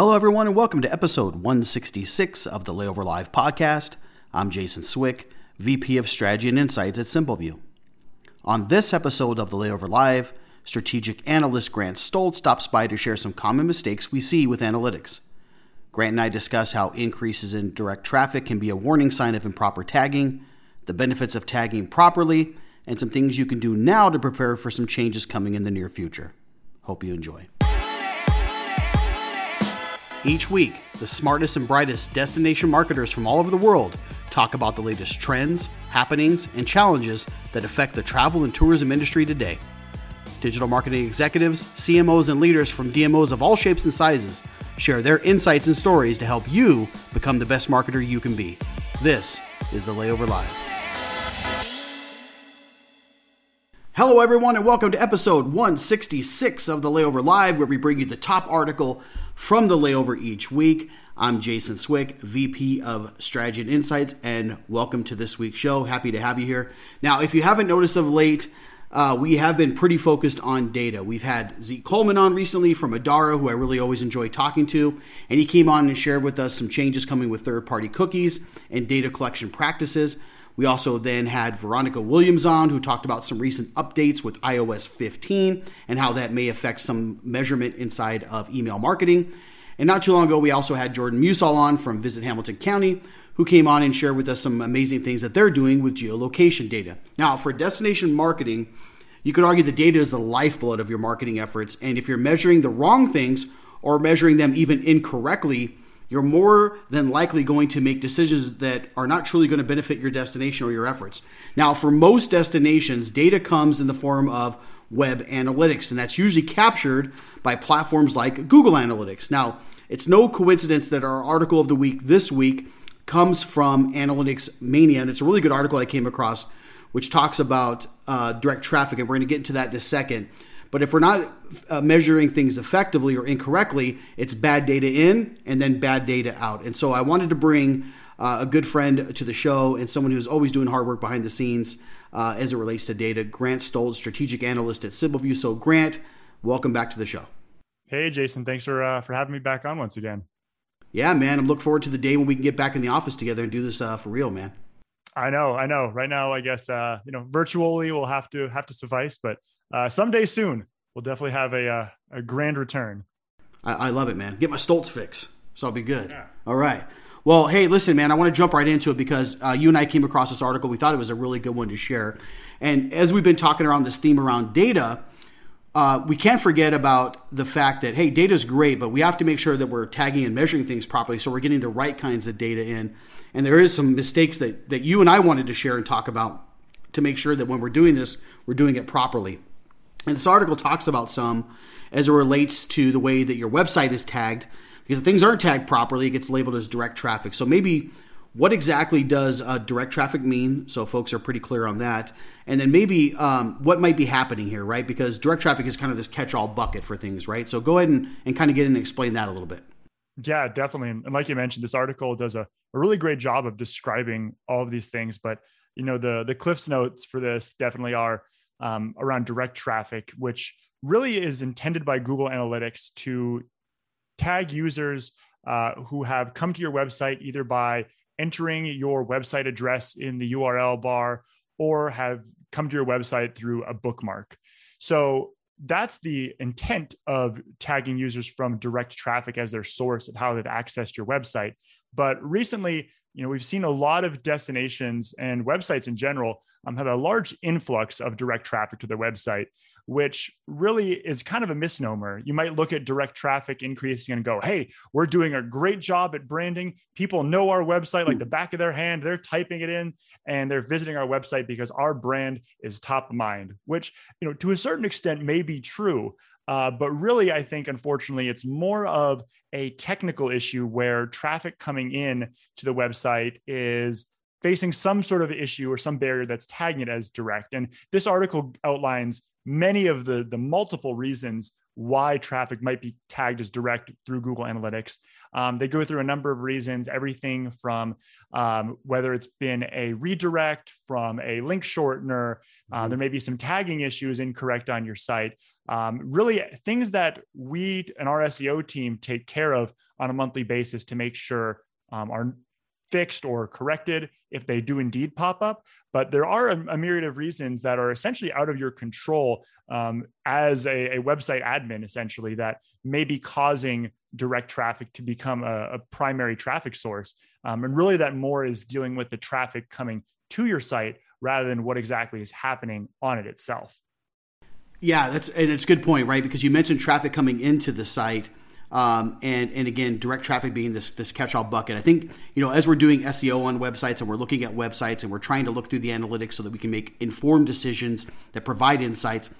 Hello, everyone, and welcome to episode 166 of the Layover Live podcast. I'm Jason Swick, VP of Strategy and Insights at SimpleView. On this episode of the Layover Live, strategic analyst Grant Stoltz stops by to share some common mistakes we see with analytics. Grant and I discuss how increases in direct traffic can be a warning sign of improper tagging, the benefits of tagging properly, and some things you can do now to prepare for some changes coming in the near future. Hope you enjoy. Each week, the smartest and brightest destination marketers from all over the world talk about the latest trends, happenings, and challenges that affect the travel and tourism industry today. Digital marketing executives, CMOs, and leaders from DMOs of all shapes and sizes share their insights and stories to help you become the best marketer you can be. This is the Layover Live. Hello, everyone, and welcome to episode 166 of the Layover Live, where we bring you the top article from the layover each week. I'm Jason Swick, VP of Strategy and Insights, and welcome to this week's show. Happy to have you here. Now, if you haven't noticed of late, uh, we have been pretty focused on data. We've had Zeke Coleman on recently from Adara, who I really always enjoy talking to, and he came on and shared with us some changes coming with third party cookies and data collection practices. We also then had Veronica Williams on, who talked about some recent updates with iOS 15 and how that may affect some measurement inside of email marketing. And not too long ago, we also had Jordan Musall on from Visit Hamilton County, who came on and shared with us some amazing things that they're doing with geolocation data. Now, for destination marketing, you could argue the data is the lifeblood of your marketing efforts. And if you're measuring the wrong things or measuring them even incorrectly, you're more than likely going to make decisions that are not truly going to benefit your destination or your efforts. Now, for most destinations, data comes in the form of web analytics, and that's usually captured by platforms like Google Analytics. Now, it's no coincidence that our article of the week this week comes from Analytics Mania, and it's a really good article I came across which talks about uh, direct traffic, and we're going to get into that in a second. But if we're not uh, measuring things effectively or incorrectly, it's bad data in and then bad data out. And so I wanted to bring uh, a good friend to the show and someone who's always doing hard work behind the scenes uh, as it relates to data, Grant Stoltz, strategic analyst at SimpleView. So, Grant, welcome back to the show. Hey, Jason. Thanks for uh, for having me back on once again. Yeah, man. I'm looking forward to the day when we can get back in the office together and do this uh, for real, man. I know, I know. Right now, I guess uh, you know, virtually will have to have to suffice, but uh, someday soon we'll definitely have a uh, a grand return. I, I, love it, man. Get my Stoltz fix, so I'll be good. Yeah. All right. Well, hey, listen, man. I want to jump right into it because uh, you and I came across this article. We thought it was a really good one to share, and as we've been talking around this theme around data. Uh, we can't forget about the fact that hey, data is great, but we have to make sure that we're tagging and measuring things properly, so we're getting the right kinds of data in. And there is some mistakes that that you and I wanted to share and talk about to make sure that when we're doing this, we're doing it properly. And this article talks about some as it relates to the way that your website is tagged, because if things aren't tagged properly, it gets labeled as direct traffic. So maybe what exactly does uh, direct traffic mean? So folks are pretty clear on that. And then maybe um, what might be happening here, right? Because direct traffic is kind of this catch-all bucket for things, right? So go ahead and, and kind of get in and explain that a little bit. Yeah, definitely. And like you mentioned, this article does a, a really great job of describing all of these things. But you know, the the Cliffs notes for this definitely are um, around direct traffic, which really is intended by Google Analytics to tag users uh, who have come to your website either by entering your website address in the URL bar or have come to your website through a bookmark. So that's the intent of tagging users from direct traffic as their source of how they've accessed your website. But recently, you know, we've seen a lot of destinations and websites in general um, have a large influx of direct traffic to their website, which really is kind of a misnomer. You might look at direct traffic increasing and go, hey, we're doing a great job at branding. People know our website like the back of their hand. They're typing it in and they're visiting our website because our brand is top of mind, which, you know, to a certain extent may be true. Uh, but really, I think, unfortunately, it's more of a technical issue where traffic coming in to the website is facing some sort of issue or some barrier that's tagging it as direct. And this article outlines many of the, the multiple reasons why traffic might be tagged as direct through Google Analytics. Um, they go through a number of reasons, everything from um, whether it's been a redirect from a link shortener, uh, mm-hmm. there may be some tagging issues incorrect on your site. Um, really, things that we and our SEO team take care of on a monthly basis to make sure um, are fixed or corrected if they do indeed pop up. But there are a, a myriad of reasons that are essentially out of your control um, as a, a, website admin, essentially, that may be causing direct traffic to become a, a primary traffic source. Um, and really, that more is dealing with the traffic coming to your site rather than what exactly is happening on it itself. Yeah, that's and it's a good point, right? Because you mentioned traffic coming into the site. Um, and and again, direct traffic being this this catch-all bucket. I think you know as we're doing SEO on websites and we're looking at websites and we're trying to look through the analytics so that we can make informed decisions that provide insights.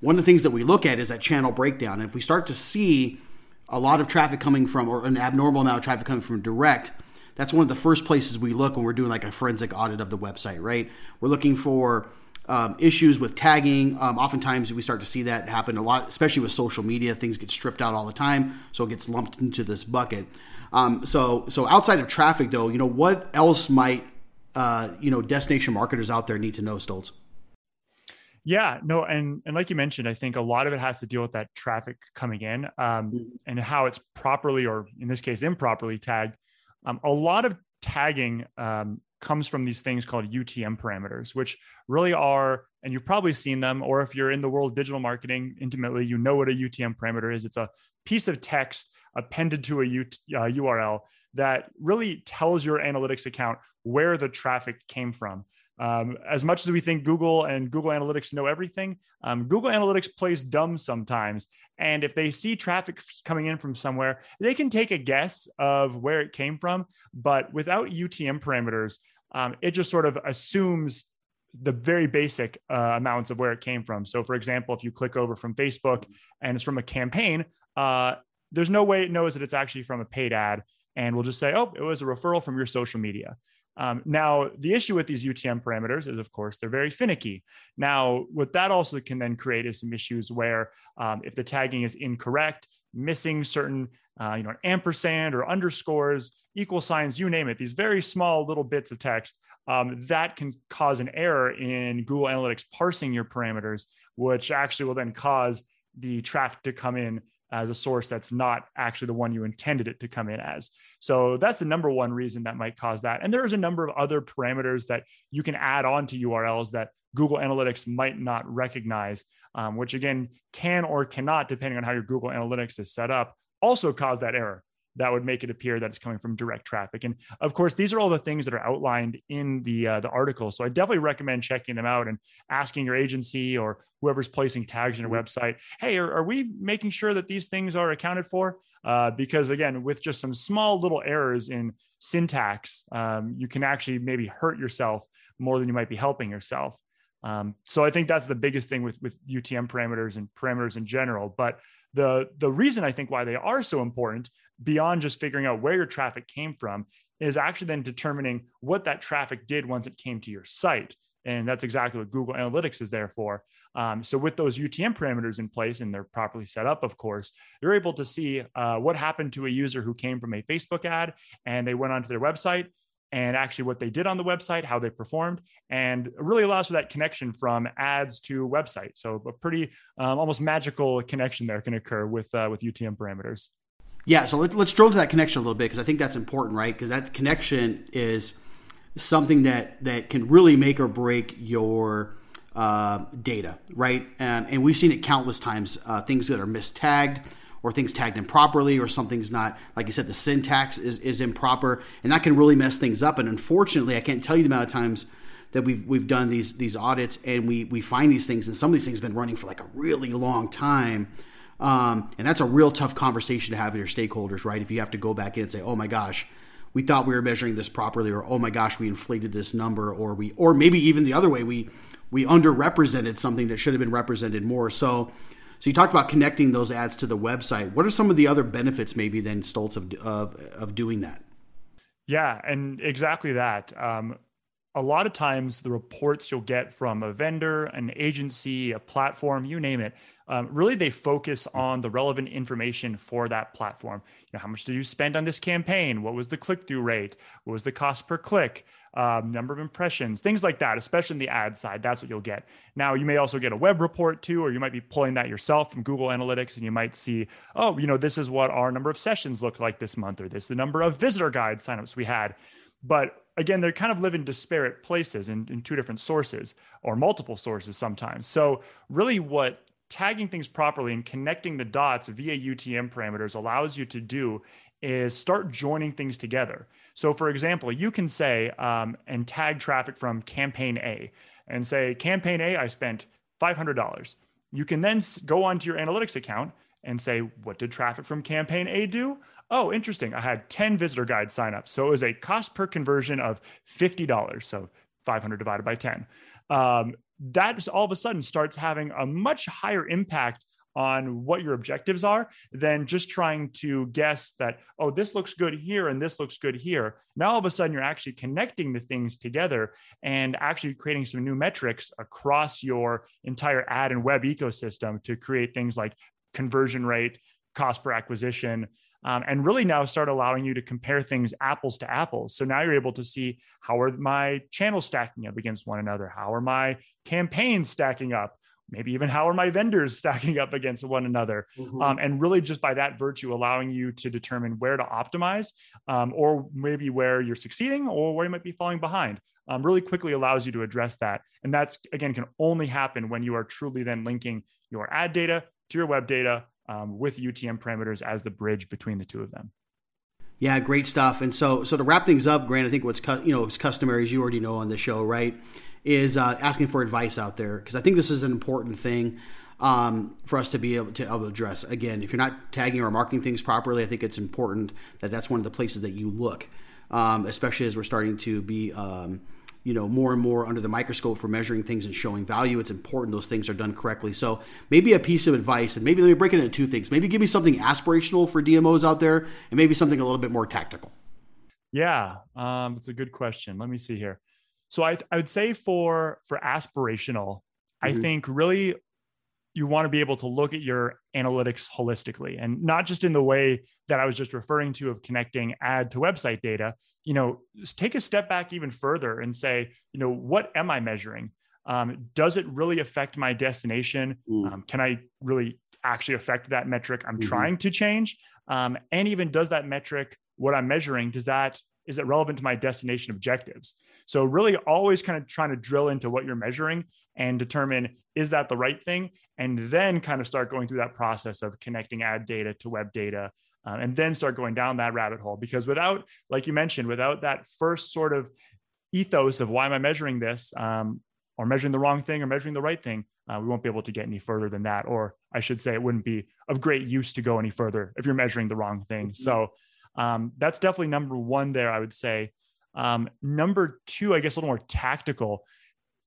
One of the things that we look at is that channel breakdown. And if we start to see a lot of traffic coming from or an abnormal amount of traffic coming from direct, that's one of the first places we look when we're doing like a forensic audit of the website. Right? We're looking for um, issues with tagging. Um, oftentimes, we start to see that happen a lot, especially with social media. Things get stripped out all the time, so it gets lumped into this bucket. Um, so, so outside of traffic, though, you know, what else might uh, you know destination marketers out there need to know, Stoltz? Yeah, no, and and like you mentioned, I think a lot of it has to deal with that traffic coming in um, mm-hmm. and how it's properly, or in this case, improperly tagged. Um, a lot of tagging um, comes from these things called UTM parameters, which really are, and you've probably seen them, or if you're in the world of digital marketing intimately, you know what a UTM parameter is. It's a piece of text appended to a U, uh, URL that really tells your analytics account where the traffic came from. Um, as much as we think Google and Google Analytics know everything, um, Google Analytics plays dumb sometimes. And if they see traffic coming in from somewhere, they can take a guess of where it came from. But without UTM parameters, um, it just sort of assumes the very basic uh, amounts of where it came from. So, for example, if you click over from Facebook and it's from a campaign, uh, there's no way it knows that it's actually from a paid ad. And we'll just say, oh, it was a referral from your social media. Um, now, the issue with these UTM parameters is, of course, they're very finicky. Now, what that also can then create is some issues where um, if the tagging is incorrect, missing certain, uh, you know, ampersand or underscores, equal signs, you name it, these very small little bits of text, um, that can cause an error in Google Analytics parsing your parameters, which actually will then cause the traffic to come in as a source that's not actually the one you intended it to come in as. So that's the number one reason that might cause that. And there's a number of other parameters that you can add on to URLs that Google Analytics might not recognize, um, which again can or cannot, depending on how your Google Analytics is set up, also cause that error that would make it appear that it's coming from direct traffic. And of course, these are all the things that are outlined in the uh, the article. So I definitely recommend checking them out and asking your agency or whoever's placing tags on your mm-hmm. website, hey, are, are we making sure that these things are accounted for? Uh, because again, with just some small little errors in syntax, um, you can actually maybe hurt yourself more than you might be helping yourself. Um, so I think that's the biggest thing with with UTM parameters and parameters in general. But the the reason I think why they are so important beyond just figuring out where your traffic came from is actually then determining what that traffic did once it came to your site. And that's exactly what Google Analytics is there for. Um, so, with those UTM parameters in place and they're properly set up, of course, you're able to see uh, what happened to a user who came from a Facebook ad and they went onto their website and actually what they did on the website, how they performed, and really allows for that connection from ads to website. So, a pretty um, almost magical connection there can occur with uh, with UTM parameters. Yeah, so let, us drill to that connection a little bit because I think that's important, right? Because that connection is something that that can really make or break your uh, data, right? And we've seen it countless times. Uh, things that are mistagged, or things tagged improperly, or something's not, like you said, the syntax is is improper, and that can really mess things up. And unfortunately, I can't tell you the amount of times that we've we've done these these audits and we we find these things, and some of these things have been running for like a really long time um, and that's a real tough conversation to have with your stakeholders, right? If you have to go back in and say, "Oh my gosh, we thought we were measuring this properly," or "Oh my gosh, we inflated this number," or we, or maybe even the other way, we we underrepresented something that should have been represented more. So, so you talked about connecting those ads to the website. What are some of the other benefits, maybe, then Stoltz of of, of doing that? Yeah, and exactly that. Um, a lot of times the reports you'll get from a vendor, an agency, a platform, you name it, um, really they focus on the relevant information for that platform. You know, how much did you spend on this campaign? What was the click through rate? What was the cost per click? Um, number of impressions, things like that, especially in the ad side. That's what you'll get. Now, you may also get a web report too, or you might be pulling that yourself from Google Analytics and you might see, oh, you know, this is what our number of sessions look like this month, or this is the number of visitor guide signups we had. But again, they kind of live in disparate places in, in two different sources or multiple sources sometimes. So, really, what tagging things properly and connecting the dots via UTM parameters allows you to do is start joining things together. So, for example, you can say um, and tag traffic from campaign A and say, campaign A, I spent $500. You can then go onto your analytics account and say, what did traffic from campaign A do? Oh, interesting. I had 10 visitor guide signups. So it was a cost per conversion of $50. So 500 divided by 10. Um, that just all of a sudden starts having a much higher impact on what your objectives are than just trying to guess that, oh, this looks good here and this looks good here. Now, all of a sudden, you're actually connecting the things together and actually creating some new metrics across your entire ad and web ecosystem to create things like conversion rate, cost per acquisition, um, and really now start allowing you to compare things apples to apples. So now you're able to see how are my channels stacking up against one another? How are my campaigns stacking up? Maybe even how are my vendors stacking up against one another? Mm-hmm. Um, and really, just by that virtue, allowing you to determine where to optimize, um, or maybe where you're succeeding or where you might be falling behind. Um, really quickly allows you to address that. And that's, again, can only happen when you are truly then linking your ad data to your web data um, with UTM parameters as the bridge between the two of them. Yeah, great stuff. And so, so to wrap things up, Grant, I think what's cu- you know it's customary, as you already know on the show, right, is uh, asking for advice out there because I think this is an important thing um, for us to be able to, able to address. Again, if you're not tagging or marking things properly, I think it's important that that's one of the places that you look, um, especially as we're starting to be. Um, you know more and more under the microscope for measuring things and showing value it's important those things are done correctly. So maybe a piece of advice and maybe let me break it into two things. Maybe give me something aspirational for dmos out there and maybe something a little bit more tactical. Yeah um, that's a good question. Let me see here. So i, I would say for for aspirational mm-hmm. i think really you want to be able to look at your analytics holistically and not just in the way that I was just referring to of connecting ad to website data, you know, take a step back even further and say, you know, what am I measuring? Um, does it really affect my destination? Um, can I really actually affect that metric I'm mm-hmm. trying to change? Um, and even does that metric, what I'm measuring, does that is it relevant to my destination objectives? So really always kind of trying to drill into what you're measuring and determine is that the right thing? And then kind of start going through that process of connecting ad data to web data uh, and then start going down that rabbit hole. Because without, like you mentioned, without that first sort of ethos of why am I measuring this, um, or measuring the wrong thing or measuring the right thing, uh, we won't be able to get any further than that. Or I should say, it wouldn't be of great use to go any further if you're measuring the wrong thing. Mm-hmm. So um, that's definitely number one there, I would say. Um, number two, I guess a little more tactical,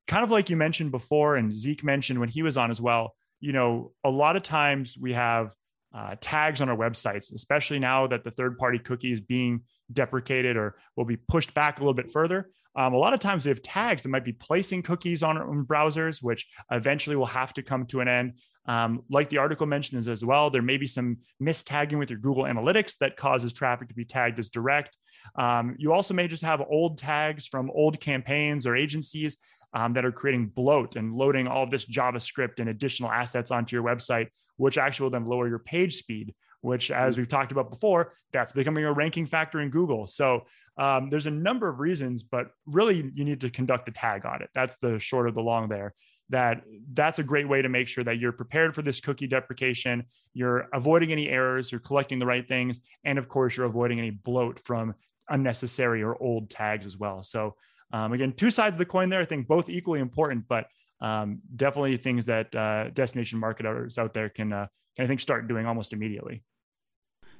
kind of like you mentioned before, and Zeke mentioned when he was on as well. You know, a lot of times we have uh, tags on our websites, especially now that the third party cookie is being deprecated or will be pushed back a little bit further. Um, a lot of times we have tags that might be placing cookies on, on browsers, which eventually will have to come to an end. Um, like the article mentions as well, there may be some mistagging with your Google Analytics that causes traffic to be tagged as direct. Um, you also may just have old tags from old campaigns or agencies um, that are creating bloat and loading all this JavaScript and additional assets onto your website, which actually will then lower your page speed. Which, as we've talked about before, that's becoming a ranking factor in Google. So um, there's a number of reasons, but really you need to conduct a tag audit. That's the short of the long there that that's a great way to make sure that you're prepared for this cookie deprecation you're avoiding any errors you're collecting the right things and of course you're avoiding any bloat from unnecessary or old tags as well so um, again two sides of the coin there i think both equally important but um, definitely things that uh, destination marketers out there can, uh, can i think start doing almost immediately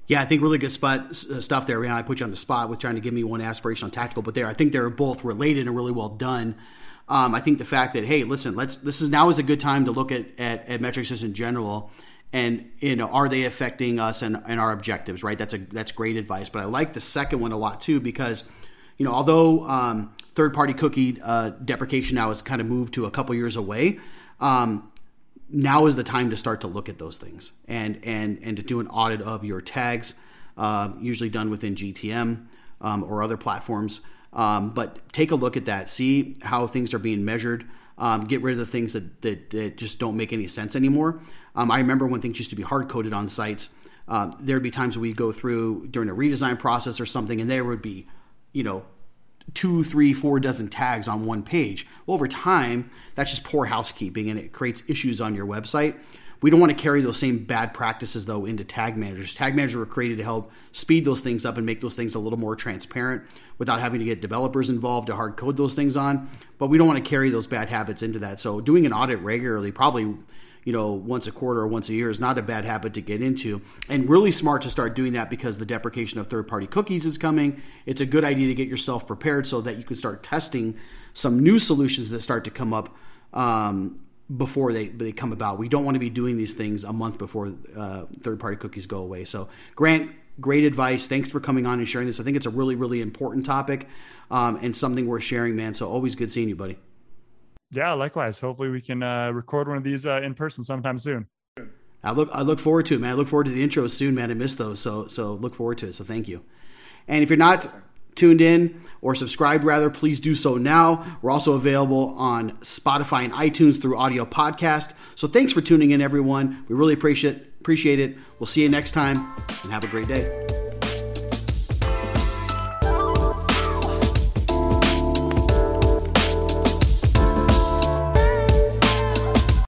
yeah, I think really good spot uh, stuff there. I put you on the spot with trying to give me one aspirational tactical, but there, I think they're both related and really well done. Um, I think the fact that hey, listen, let's this is now is a good time to look at at, at metrics just in general, and you know, are they affecting us and, and our objectives? Right, that's a that's great advice. But I like the second one a lot too because you know, although um, third-party cookie uh, deprecation now has kind of moved to a couple years away, um, now is the time to start to look at those things and and and to do an audit of your tags, uh, usually done within GTM um, or other platforms. Um, but take a look at that, see how things are being measured. Um, get rid of the things that, that, that, just don't make any sense anymore. I remember when things used to be hard coded on sites. Uh, there'd be times we go through during a redesign process or something, and there would be, you know, two, three, four dozen tags on one page. Well, over time, that's just poor housekeeping and it creates issues on your website. We don't want to carry those same bad practices though into tag managers. Tag managers were created to help speed those things up and make those things a little more transparent without having to get developers involved to hard code those things on. But we don't want to carry those bad habits into that. So doing an audit regularly, probably you know, once a quarter or once a year is not a bad habit to get into. And really smart to start doing that because the deprecation of third party cookies is coming. It's a good idea to get yourself prepared so that you can start testing some new solutions that start to come up um, before they, they come about. We don't want to be doing these things a month before uh, third party cookies go away. So, Grant, great advice. Thanks for coming on and sharing this. I think it's a really, really important topic um, and something worth sharing, man. So, always good seeing you, buddy. Yeah, likewise. Hopefully, we can uh, record one of these uh, in person sometime soon. I look I look forward to it, man. I look forward to the intros soon, man. I missed those, so so look forward to it. So thank you. And if you're not tuned in or subscribed, rather, please do so now. We're also available on Spotify and iTunes through audio podcast. So thanks for tuning in, everyone. We really appreciate appreciate it. We'll see you next time, and have a great day.